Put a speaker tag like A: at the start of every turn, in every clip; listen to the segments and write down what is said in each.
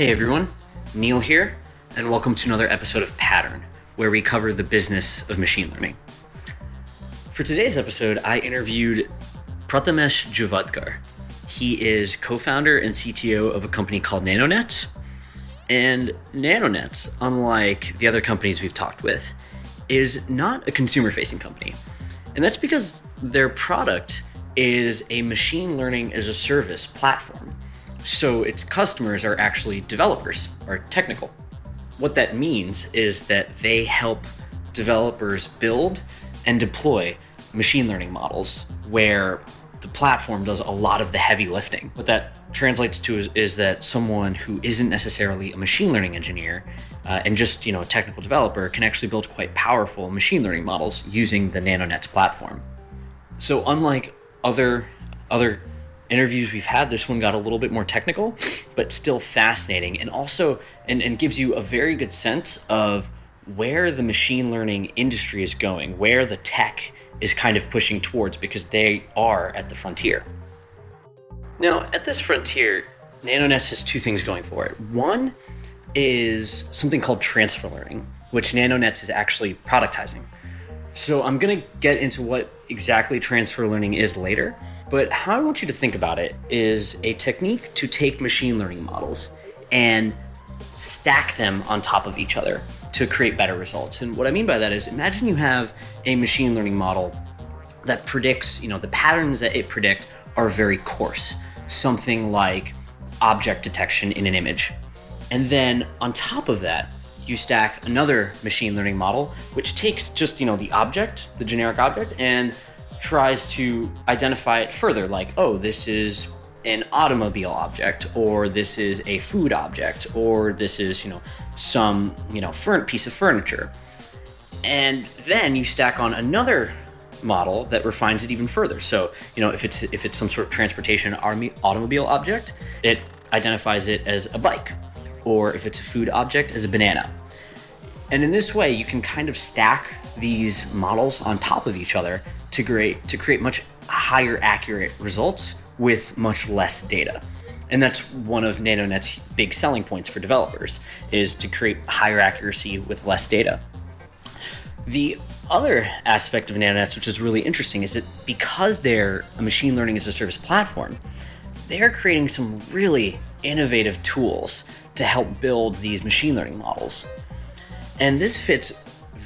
A: Hey everyone, Neil here, and welcome to another episode of Pattern, where we cover the business of machine learning. For today's episode, I interviewed Prathamesh Juvatkar. He is co founder and CTO of a company called NanoNet. And NanoNets, unlike the other companies we've talked with, is not a consumer facing company. And that's because their product is a machine learning as a service platform. So its customers are actually developers or technical. What that means is that they help developers build and deploy machine learning models where the platform does a lot of the heavy lifting. What that translates to is, is that someone who isn't necessarily a machine learning engineer uh, and just you know a technical developer can actually build quite powerful machine learning models using the NanoNets platform. So unlike other other interviews we've had, this one got a little bit more technical, but still fascinating, and also and, and gives you a very good sense of where the machine learning industry is going, where the tech is kind of pushing towards because they are at the frontier. Now, at this frontier, NanoNets has two things going for it. One is something called transfer learning, which NanoNets is actually productizing. So I'm going to get into what exactly transfer learning is later, but how I want you to think about it is a technique to take machine learning models and stack them on top of each other to create better results. And what I mean by that is imagine you have a machine learning model that predicts, you know, the patterns that it predict are very coarse, something like object detection in an image. And then on top of that, you stack another machine learning model which takes just, you know, the object, the generic object and tries to identify it further like, oh, this is an automobile object or this is a food object or this is you know some you know piece of furniture. And then you stack on another model that refines it even further. So you know if it's if it's some sort of transportation automobile object it identifies it as a bike or if it's a food object as a banana. And in this way you can kind of stack these models on top of each other to create to create much higher accurate results with much less data. And that's one of NanoNet's big selling points for developers is to create higher accuracy with less data. The other aspect of NanoNets, which is really interesting, is that because they're a machine learning as a service platform, they're creating some really innovative tools to help build these machine learning models. And this fits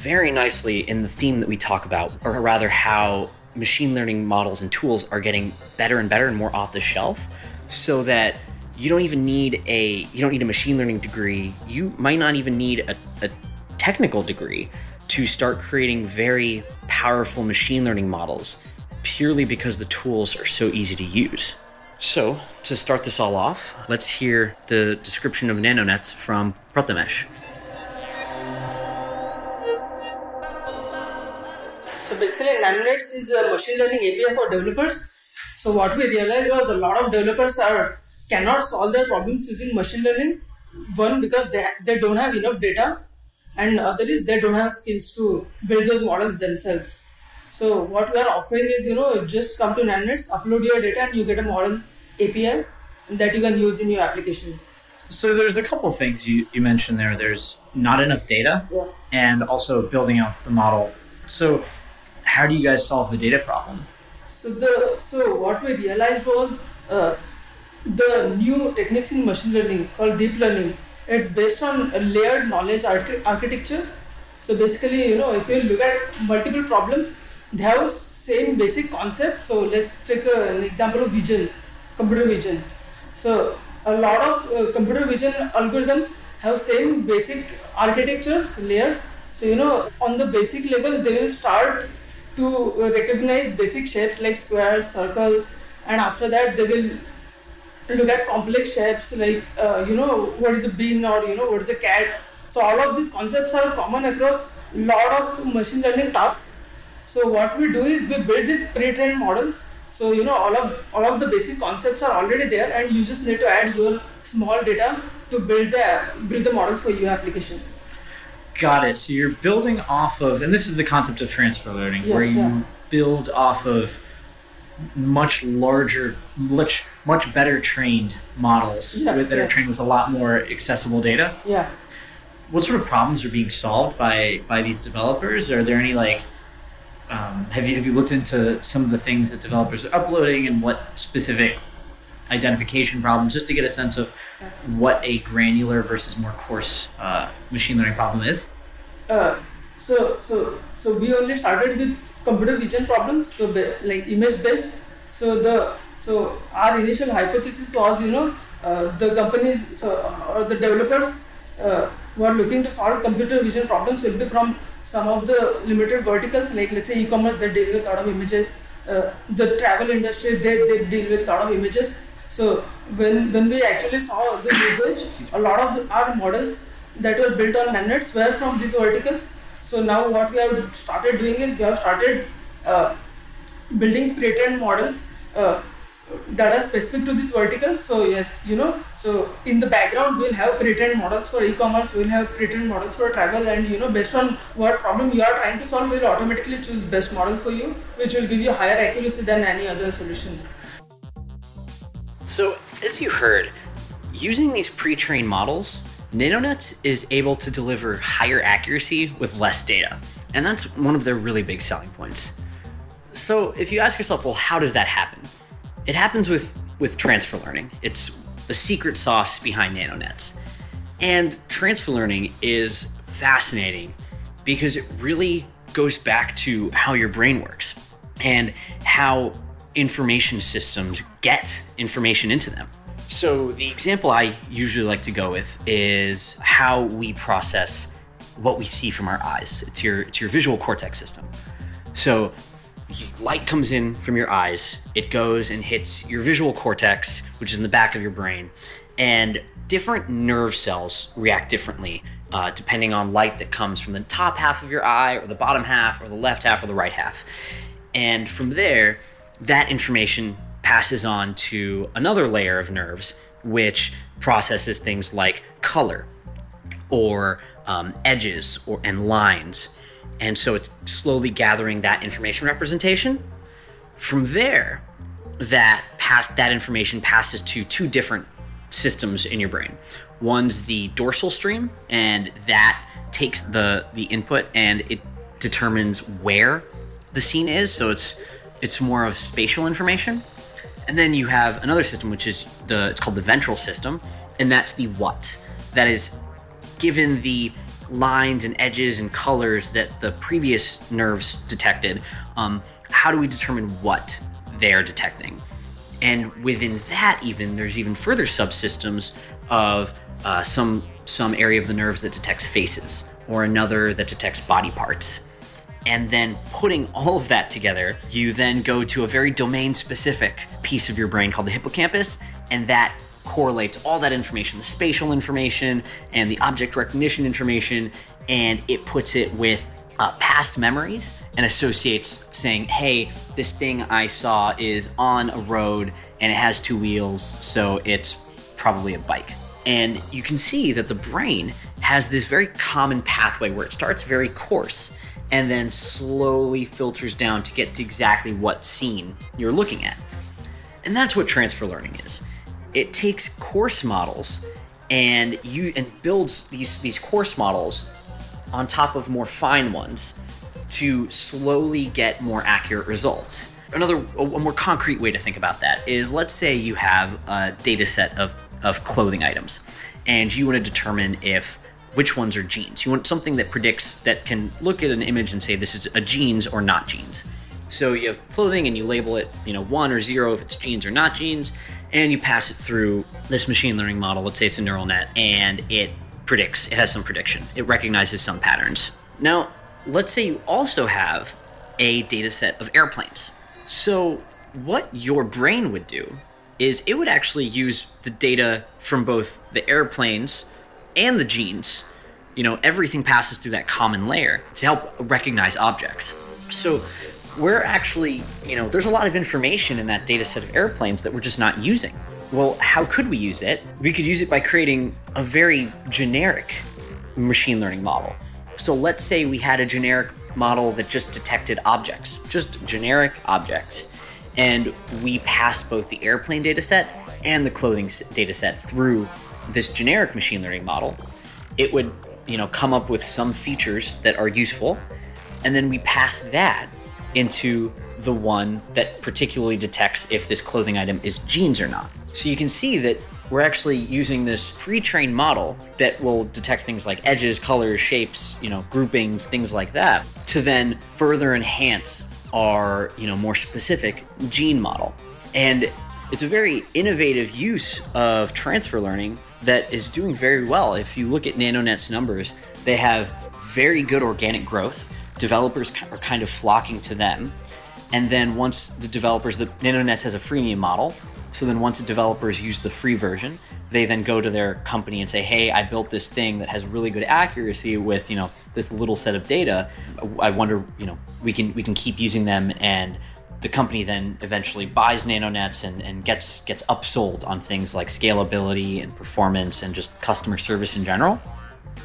A: very nicely in the theme that we talk about, or rather, how machine learning models and tools are getting better and better and more off the shelf so that you don't even need a you don't need a machine learning degree. You might not even need a, a technical degree to start creating very powerful machine learning models purely because the tools are so easy to use. So to start this all off let's hear the description of nanonets from prathamesh
B: So basically, NanoNets is a machine learning API for developers. So what we realized was a lot of developers are cannot solve their problems using machine learning. One because they they don't have enough data, and other is they don't have skills to build those models themselves. So what we are offering is you know just come to NanoNets, upload your data, and you get a model API that you can use in your application.
C: So there's a couple things you, you mentioned there. There's not enough data
B: yeah.
C: and also building out the model. So how do you guys solve the data problem?
B: So the so what we realized was uh, the new techniques in machine learning called deep learning. It's based on a layered knowledge arch- architecture. So basically, you know, if you look at multiple problems, they have same basic concept. So let's take a, an example of vision, computer vision. So a lot of uh, computer vision algorithms have same basic architectures layers. So you know, on the basic level, they will start to recognize basic shapes like squares, circles, and after that they will look at complex shapes like uh, you know what is a bean or you know what is a cat. So all of these concepts are common across lot of machine learning tasks. So what we do is we build these pre-trained models. So you know all of all of the basic concepts are already there, and you just need to add your small data to build the build the model for your application.
C: Got it. So you're building off of, and this is the concept of transfer learning,
B: yeah,
C: where you
B: yeah.
C: build off of much larger, much much better trained models
B: Yeah,
C: with, that are trained with a lot more accessible data.
B: Yeah.
C: What sort of problems are being solved by by these developers? Are there any like um, have you have you looked into some of the things that developers are uploading and what specific identification problems, just to get a sense of what a granular versus more coarse uh, machine learning problem is?
B: Uh, so so so we only started with computer vision problems, so like image based. So the so our initial hypothesis was you know uh, the companies so or the developers uh, who are looking to solve computer vision problems will be from some of the limited verticals like let's say e-commerce they deal with a lot of images. Uh, the travel industry they, they deal with a lot of images. So when when we actually saw the usage, a lot of the, our models that were built on nanonets were from these verticals. So now what we have started doing is we have started uh, building pre-trained models uh, that are specific to these verticals. So yes, you know, so in the background we'll have pre-trained models for e-commerce, we'll have pre-trained models for travel, and you know, based on what problem you are trying to solve, we'll automatically choose best model for you, which will give you higher accuracy than any other solution.
A: So, as you heard, using these pre trained models, NanoNets is able to deliver higher accuracy with less data. And that's one of their really big selling points. So, if you ask yourself, well, how does that happen? It happens with, with transfer learning. It's the secret sauce behind NanoNets. And transfer learning is fascinating because it really goes back to how your brain works and how information systems get information into them. So, the example I usually like to go with is how we process what we see from our eyes. It's your, it's your visual cortex system. So, light comes in from your eyes, it goes and hits your visual cortex, which is in the back of your brain, and different nerve cells react differently uh, depending on light that comes from the top half of your eye, or the bottom half, or the left half, or the right half. And from there, that information passes on to another layer of nerves, which processes things like color or um, edges or and lines. And so it's slowly gathering that information representation. From there, that pass that information passes to two different systems in your brain. One's the dorsal stream, and that takes the the input and it determines where the scene is. So it's it's more of spatial information. And then you have another system, which is the it's called the ventral system, and that's the what. That is given the lines and edges and colors that the previous nerves detected. Um, how do we determine what they are detecting? And within that, even there's even further subsystems of uh, some some area of the nerves that detects faces, or another that detects body parts and then putting all of that together, you then go to a very domain specific piece of your brain called the hippocampus, and that correlates all that information, the spatial information and the object recognition information, and it puts it with uh, past memories and associates saying, hey, this thing I saw is on a road and it has two wheels, so it's probably a bike. And you can see that the brain has this very common pathway where it starts very coarse and then slowly filters down to get to exactly what scene you're looking at. And that's what transfer learning is. It takes coarse models and you and builds these these coarse models on top of more fine ones to slowly get more accurate results. Another a, more concrete way to think about that is let's say you have a data set of, of clothing items and you want to determine if which ones are jeans. You want something that predicts that can look at an image and say this is a jeans or not jeans. So you have clothing and you label it, you know, one or zero if it's jeans or not jeans, and you pass it through this machine learning model. Let's say it's a neural net, and it predicts. It has some prediction. It recognizes some patterns. Now, let's say you also have a data set of airplanes. So what your brain would do is it would actually use the data from both the airplanes and the jeans, you know, everything passes through that common layer to help recognize objects. So we're actually, you know, there's a lot of information in that data set of airplanes that we're just not using. Well, how could we use it? We could use it by creating a very generic machine learning model. So let's say we had a generic model that just detected objects, just generic objects. and we pass both the airplane data set and the clothing data set through this generic machine learning model, it would, you know, come up with some features that are useful, and then we pass that into the one that particularly detects if this clothing item is jeans or not. So you can see that we're actually using this pre-trained model that will detect things like edges, colors, shapes, you know, groupings, things like that, to then further enhance our, you know, more specific gene model. And it's a very innovative use of transfer learning that is doing very well. If you look at NanoNet's numbers, they have very good organic growth. Developers are kind of flocking to them. And then once the developers, the NanoNets has a freemium model. So then once the developers use the free version, they then go to their company and say, "Hey, I built this thing that has really good accuracy with, you know, this little set of data. I wonder, you know, we can we can keep using them and the company then eventually buys nanonets and, and gets gets upsold on things like scalability and performance and just customer service in general.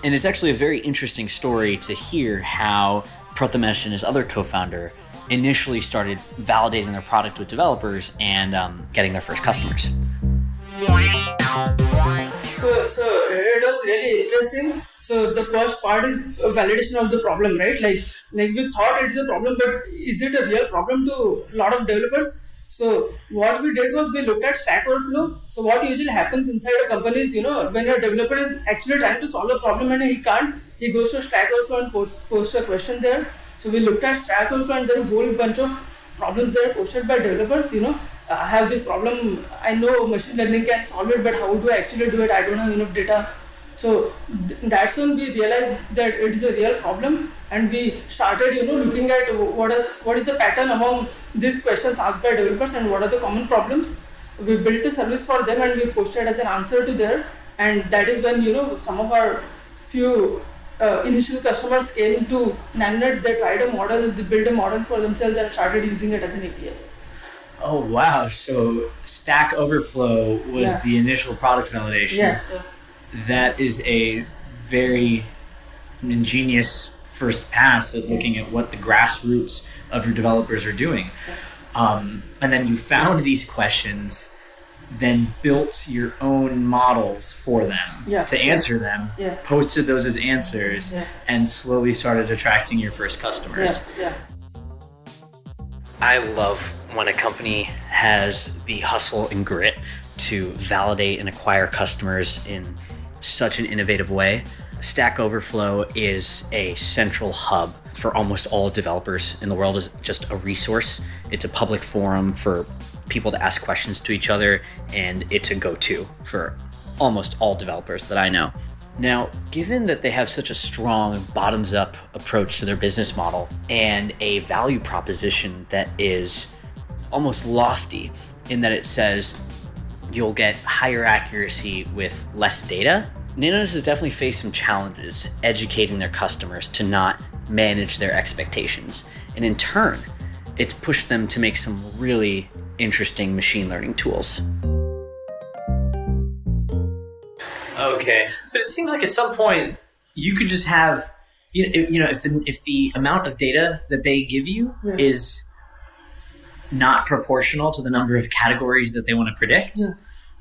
A: And it's actually a very interesting story to hear how Prathamesh and his other co-founder initially started validating their product with developers and um, getting their first customers.
B: So, so it was really interesting. So the first part is validation of the problem, right? Like, like we thought it's a problem, but is it a real problem to a lot of developers? So what we did was we looked at Stack Overflow. So what usually happens inside a company is, you know, when a developer is actually trying to solve a problem and he can't, he goes to Stack Overflow and posts, posts a question there. So we looked at Stack Overflow and there was a whole bunch of problems that are posted by developers, you know, I have this problem. I know machine learning can solve it, but how do I actually do it? I don't have enough data. So th- that's when we realized that it is a real problem, and we started, you know, looking at what is what is the pattern among these questions asked by developers and what are the common problems. We built a service for them, and we posted as an answer to there, and that is when you know some of our few uh, initial customers came to Nanonets. They tried a model, they built a model for themselves, and started using it as an API.
C: Oh wow! So Stack Overflow was
B: Yeah.
C: the initial product validation.
B: Yeah.
C: That is a very ingenious first pass at looking at what the grassroots of your developers are doing. Um, and then you found these questions, then built your own models for them
B: Yeah.
C: to answer them,
B: Yeah.
C: posted those as answers,
B: Yeah.
C: and slowly started attracting your first customers.
B: Yeah, yeah.
A: I love when a company has the hustle and grit to validate and acquire customers in such an innovative way. Stack Overflow is a central hub for almost all developers in the world is just a resource. It's a public forum for people to ask questions to each other and it's a go-to for almost all developers that I know. Now, given that they have such a strong bottoms up approach to their business model and a value proposition that is almost lofty in that it says you'll get higher accuracy with less data, NanoNets has definitely faced some challenges educating their customers to not manage their expectations. And in turn, it's pushed them to make some really interesting machine learning tools.
C: Okay, but it seems like at some point you could just have, you know, if, you know, if the if the amount of data that they give you
B: Yeah.
C: is not proportional to the number of categories that they want to predict,
B: Yeah.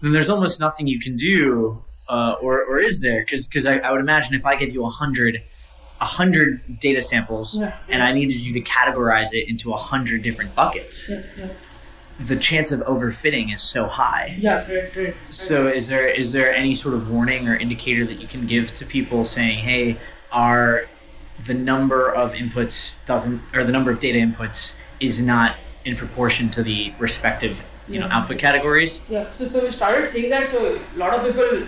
C: then there's almost nothing you can do, uh, or or is there? Because I, I would imagine if I give you a hundred. A hundred data samples,
B: Yeah.
C: and I needed you to categorize it into a hundred different buckets.
B: Yeah, yeah.
C: The chance of overfitting is so high.
B: Yeah, right, right.
C: So is there is there any sort of warning or indicator that you can give to people saying, "Hey, are the number of inputs doesn't or the number of data inputs is not in proportion to the respective, you know,
B: Yeah.
C: output categories?"
B: Yeah, so, so we started seeing that. So a lot of people,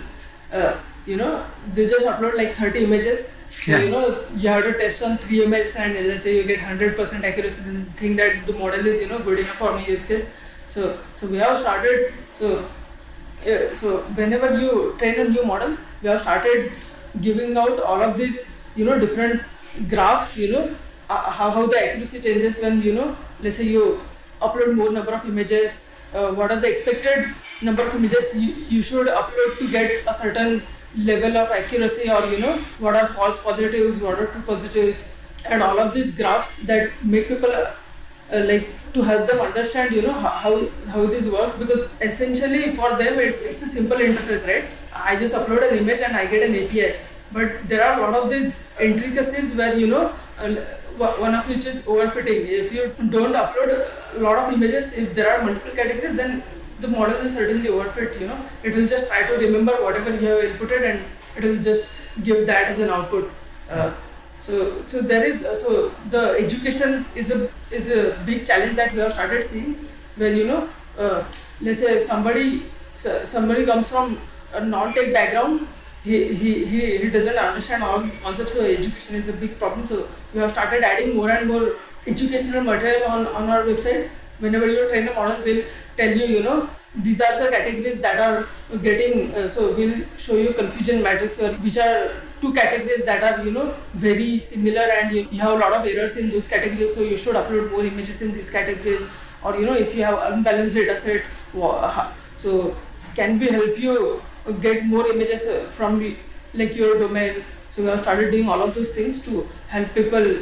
B: uh, you know, they just upload like 30 images. So,
C: Yeah.
B: you know, you have to test on three images and let's say you get 100% accuracy, then think that the model is, you know, good enough for my use case. So, so we have started, so, uh, so whenever you train a new model, we have started giving out all of these, you know, different graphs, you know, uh, how, how the accuracy changes when, you know, let's say you upload more number of images, uh, what are the expected number of images you, you should upload to get a certain level of accuracy or you know what are false positives what are true positives and all of these graphs that make people uh, uh, like to help them understand you know how, how this works because essentially for them it's it's a simple interface right? I just upload an image and i get an api but there are a lot of these intricacies where you know one of which is overfitting. If you don't upload a lot of images if there are multiple categories then the model will certainly overfit you know. It will just try to remember whatever you have inputted and it will just give that as an output. Uh, so, so there is uh, so the education is a is a big challenge that we have started seeing, where you know, uh, let's say somebody somebody comes from a non-tech background, he, he, he, he doesn't understand all these concepts. So education is a big problem. So we have started adding more and more educational material on, on our website. Whenever you train a model, we'll tell you, you know, these are the categories that are getting uh, so we'll show you confusion matrix which are two categories that are you know very similar and you, you, have a lot of errors in those categories so you should upload more images in these categories or you know if you have unbalanced data set so can we help you get more images uh, from like your domain so we have started doing all of those things to help people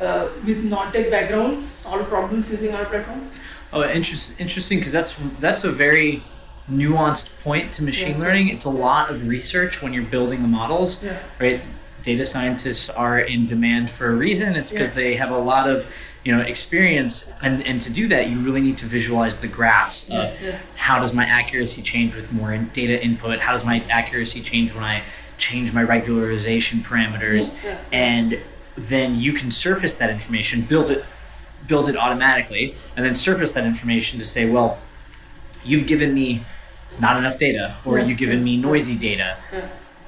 B: uh, with non-tech backgrounds solve problems using our platform
C: Oh, interest, interesting because that's that's a very nuanced point to machine yeah. learning. It's a lot of research when you're building the models,
B: yeah.
C: right? Data scientists are in demand for a reason. It's because yeah. they have a lot of you know experience, and and to do that, you really need to visualize the graphs of how does my accuracy change with more in data input? How does my accuracy change when I change my regularization parameters? And then you can surface that information, build it build it automatically, and then surface that information to say, well, you've given me not enough data, or you've given me noisy data,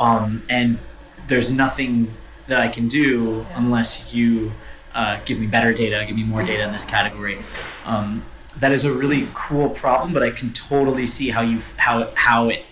C: um, and there's nothing that I can do unless you uh, give me better data, give me more data in this category. Um, that is a really cool problem, but I can totally see how you how how it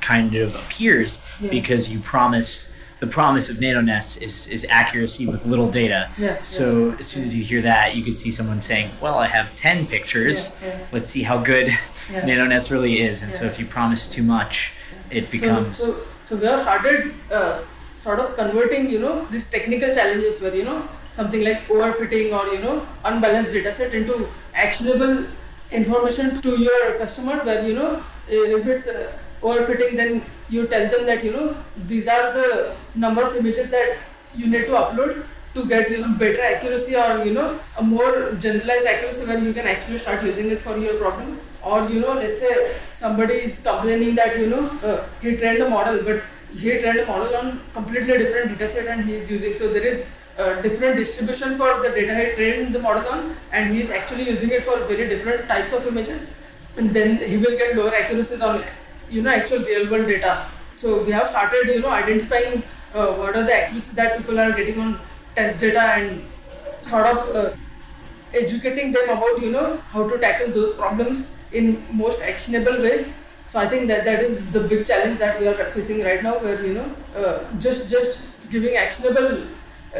C: kind of appears yeah. because you promise the promise of NanoNets is, is accuracy with little data.
B: Yeah,
C: so
B: yeah.
C: as soon as you hear that, you can see someone saying, "Well, I have ten pictures.
B: Yeah,
C: Let's see how good NanoNets really is." And so if you promise too much, it becomes.
B: So, so, so we have started uh, sort of converting, you know, these technical challenges where you know something like overfitting or you know unbalanced data set into actionable information to your customer, where you know if it's uh, overfitting, then you tell them that you know these are the number of images that you need to upload to get you know better accuracy or you know a more generalized accuracy where you can actually start using it for your problem. Or you know let's say somebody is complaining that you know uh, he trained a model but he trained a model on completely different data set and he is using so there is a different distribution for the data he trained the model on and he is actually using it for very different types of images and then he will get lower accuracies on you know actual real world data. So we have started you know identifying uh, what are the accuracies that people are getting on test data and sort of uh, educating them about you know how to tackle those problems in most actionable ways. So I think that that is the big challenge that we are facing right now, where you know uh, just just giving actionable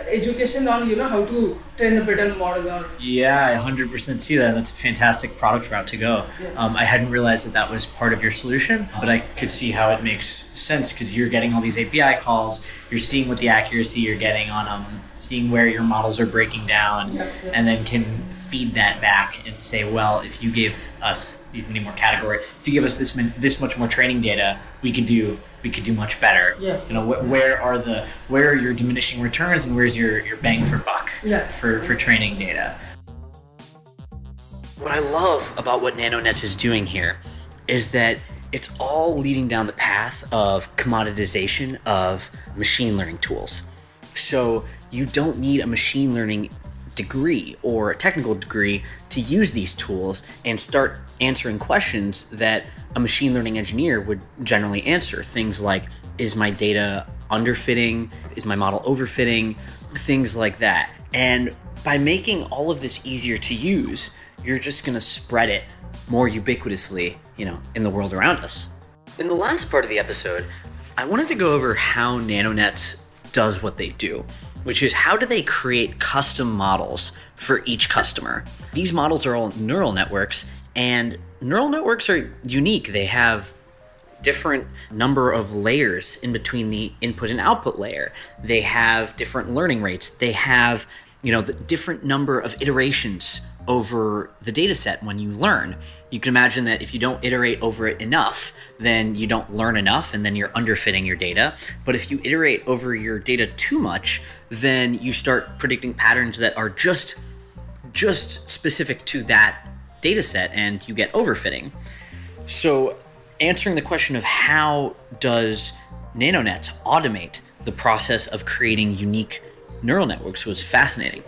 B: education on you know how to train a better model or
C: yeah i 100% see that that's a fantastic product route to go
B: yeah.
C: um, i hadn't realized that that was part of your solution but i could see how it makes sense because you're getting all these api calls you're seeing what the accuracy you're getting on them um, seeing where your models are breaking down
B: yeah, yeah.
C: and then can feed that back and say well if you give us these many more categories if you give us this this much more training data we can do we could do much better.
B: Yeah.
C: You know, wh- where are the where are your diminishing returns and where's your your bang for buck?
B: Yeah.
C: For for training data.
A: What I love about what NanoNets is doing here is that it's all leading down the path of commoditization of machine learning tools. So you don't need a machine learning degree or a technical degree to use these tools and start answering questions that a machine learning engineer would generally answer. Things like Is my data underfitting? Is my model overfitting? Things like that. And by making all of this easier to use, you're just going to spread it more ubiquitously, you know, in the world around us. In the last part of the episode, I wanted to go over how NanoNets does what they do, which is how do they create custom models for each customer? These models are all neural networks and neural networks are unique. They have different number of layers in between the input and output layer. They have different learning rates. They have, you know, the different number of iterations
D: over the data set when you learn. You can imagine that if you don't iterate over it enough, then you don't learn enough and then you're underfitting your data. But if you iterate over your data too much, then you start predicting patterns that are just just specific to that data set and you get overfitting. So answering the question of how does NanoNets automate the process of creating unique neural networks was fascinating.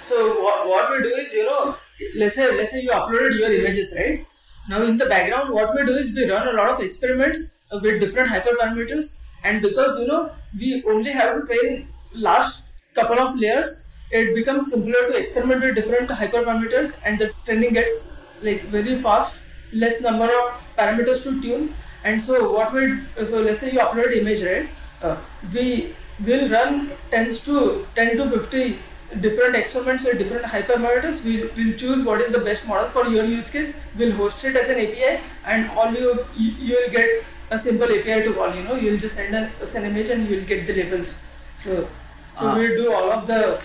B: So what, what we do is, you know, let's say let's say you uploaded your images, right? Now in the background, what we do is we run a lot of experiments with different hyperparameters, and because you know we only have to train last couple of layers, it becomes simpler to experiment with different hyperparameters, and the training gets like very fast, less number of parameters to tune. And so what we so let's say you upload image, right? Uh, we will run tens to 10 to 50 different experiments with different hyperparameters. We'll, choose what is the best model for your use case. We'll host it as an API, and all you you, you will get a simple API to call. You know, you'll just send an, an image and you'll get the labels. So so
A: Ah.
B: we'll do all of the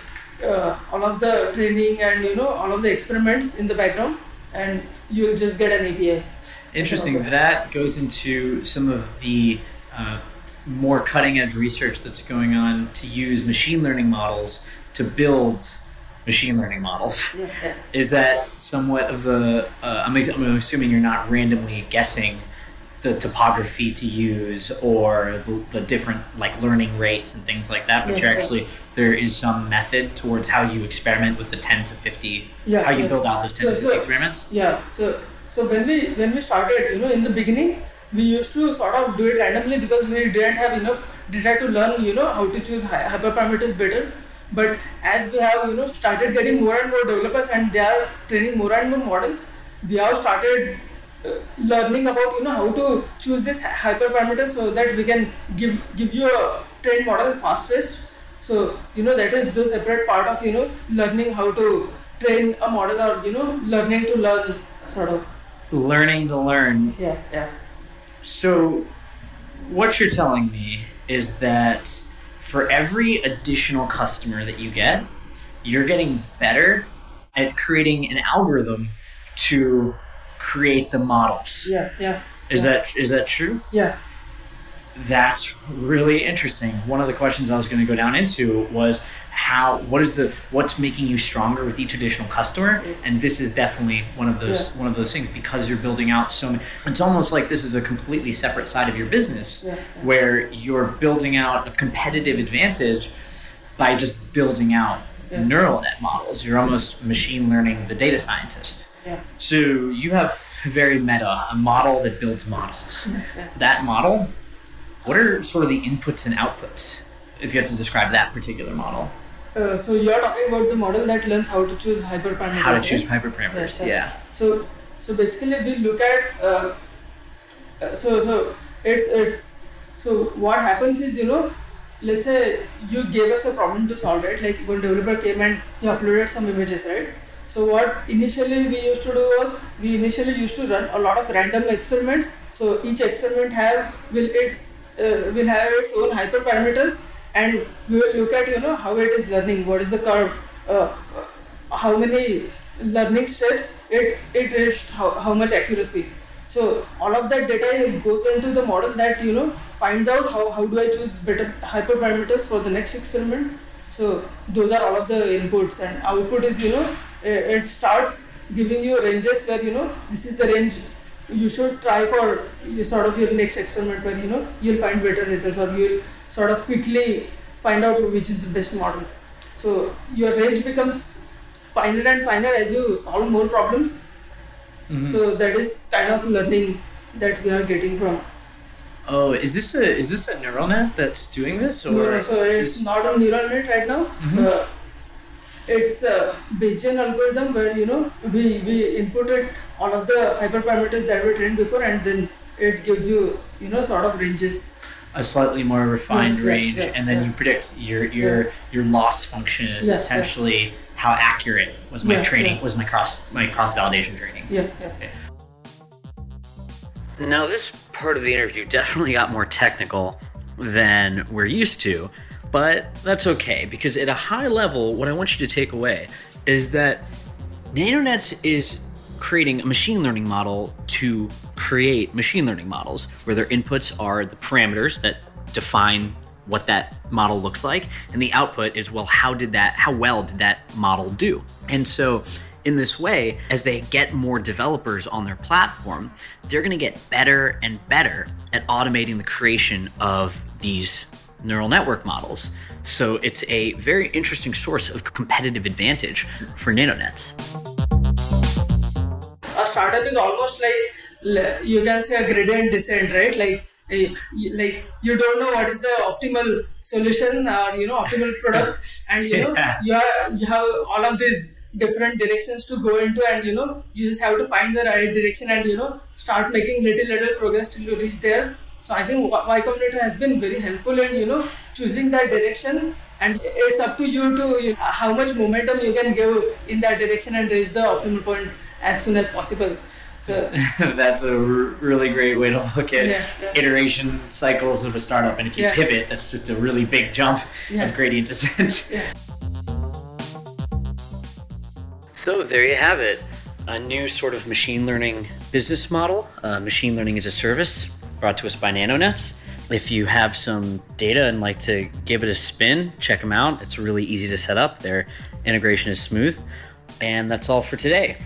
B: uh, all of the training and you know all of the experiments in the background, and you'll just get an API.
A: Interesting. That goes into some of the uh, more cutting edge research that's going on to use machine learning models to build machine learning models.
B: Yeah.
A: Is that somewhat of the? Uh, I'm, I'm assuming you're not randomly guessing the topography to use or the, the different like learning rates and things like that, you're
B: yeah.
A: actually there is some method towards how you experiment with the 10 to 50,
B: Yeah,
A: how you build out those 10
B: So-
A: to 50
B: so-
A: experiments.
B: Yeah. So so when we when we started, you know, in the beginning, we used to sort of do it randomly because we didn't have enough data to learn, you know, how to choose hyperparameters better. But as we have, you know, started getting more and more developers and they are training more and more models, we have started learning about, you know, how to choose this hy- hyperparameters so that we can give give you a trained model fastest. So you know that is the separate part of you know learning how to train a model or you know learning to learn sort of.
A: Learning to learn.
B: Yeah yeah.
A: So, what you're telling me is that for every additional customer that you get, you're getting better at creating an algorithm to create the models.
B: yeah yeah
A: Is
B: Yeah.
A: that is that true?
B: yeah
A: That's really interesting. One of the questions I was going to go down into was how what is the what's making you stronger with each additional customer and this is definitely one of those
B: Yeah.
A: one of those things because you're building out so many it's almost like this is a completely separate side of your business
B: Yeah,
A: where you're building out a competitive advantage by just building out
B: Yeah.
A: neural net models you're almost machine learning the data scientist
B: yeah
A: so you have very meta a model that builds models
B: yeah.
A: that model, what are sort of the inputs and outputs if you had to describe that particular model?
B: Uh, so you're talking about the model that learns how to choose hyperparameters
A: How to choose hyperparameters?
B: Yes,
A: Yeah.
B: So so basically we look at uh, uh, so so it's it's so what happens is you know let's say you gave us a problem to solve right like one developer came and he uploaded some images right so what initially we used to do was we initially used to run a lot of random experiments. So each experiment have will its uh, will have its own hyperparameters and we will look at you know how it is learning what is the curve uh, how many learning steps it it reached how, how much accuracy. So all of that data goes into the model that you know finds out how, how do i choose better hyperparameters for the next experiment. So those are all of the inputs and output is you know it, it starts giving you ranges where you know this is the range you should try for sort of your next experiment where you know you'll find better results or you'll sort of quickly find out which is the best model so your range becomes finer and finer as you solve more problems
A: Mhm.
B: so that is kind of learning that we are getting from
A: Oh, is this a is this a neural net that's doing this, or
B: No, so it's
A: is-
B: not a neural net right now.
A: Mhm.
B: Uh, it's a Bayesian algorithm where you know we we inputted all of the hyperparameters that were trained before, and then it gives you you know sort of ranges.
A: a slightly more refined
B: Yeah, yeah,
A: range,
B: yeah,
A: and then
B: yeah.
A: you predict your your your loss function is
B: Yeah, yeah.
A: essentially how accurate was my
B: Yeah,
A: training,
B: yeah.
A: was my cross my cross validation training.
B: Yeah, yeah.
D: Now, this part of the interview definitely got more technical than we're used to,
A: But that's okay because at a high level, what I want you to take away is that NanoNets is creating a machine learning model to create machine learning models where their inputs are the parameters that define what that model looks like and the output is well how did that how well did that model do? And so in this way as they get more developers on their platform they're going to get better and better at automating the creation of these neural network models. So it's a very interesting source of competitive advantage for nanonets
B: a startup is almost like you can say a gradient descent right? Like eh, like you don't know what is the optimal solution or you know optimal product. And you know yeah. you, are, you have all of these different directions to go into and you know you just have to find the right direction and you know start making little little progress till you reach there so i think y combinator has been very helpful in you know choosing that direction and it's up to you to you know, how much momentum you can give in that direction and reach the optimal point as soon as possible so
C: that's a r- really great way to look at
B: Yeah, yeah.
C: iteration cycles of a startup. And if you
B: Yeah.
C: pivot, that's just a really big jump of gradient descent.
A: So there you have it. A new sort of machine learning business model, uh, machine learning as a service, brought to us by NanoNets. If you have some data and like to give it a spin, check them out. It's really easy to set up. Their integration is smooth. And that's all for today.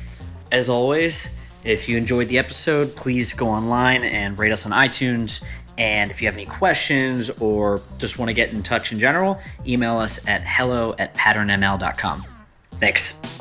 A: As always, if you enjoyed the episode, please go online and rate us on iTunes. And if you have any questions or just want to get in touch in general, email us at hello at patternml.com. Thanks.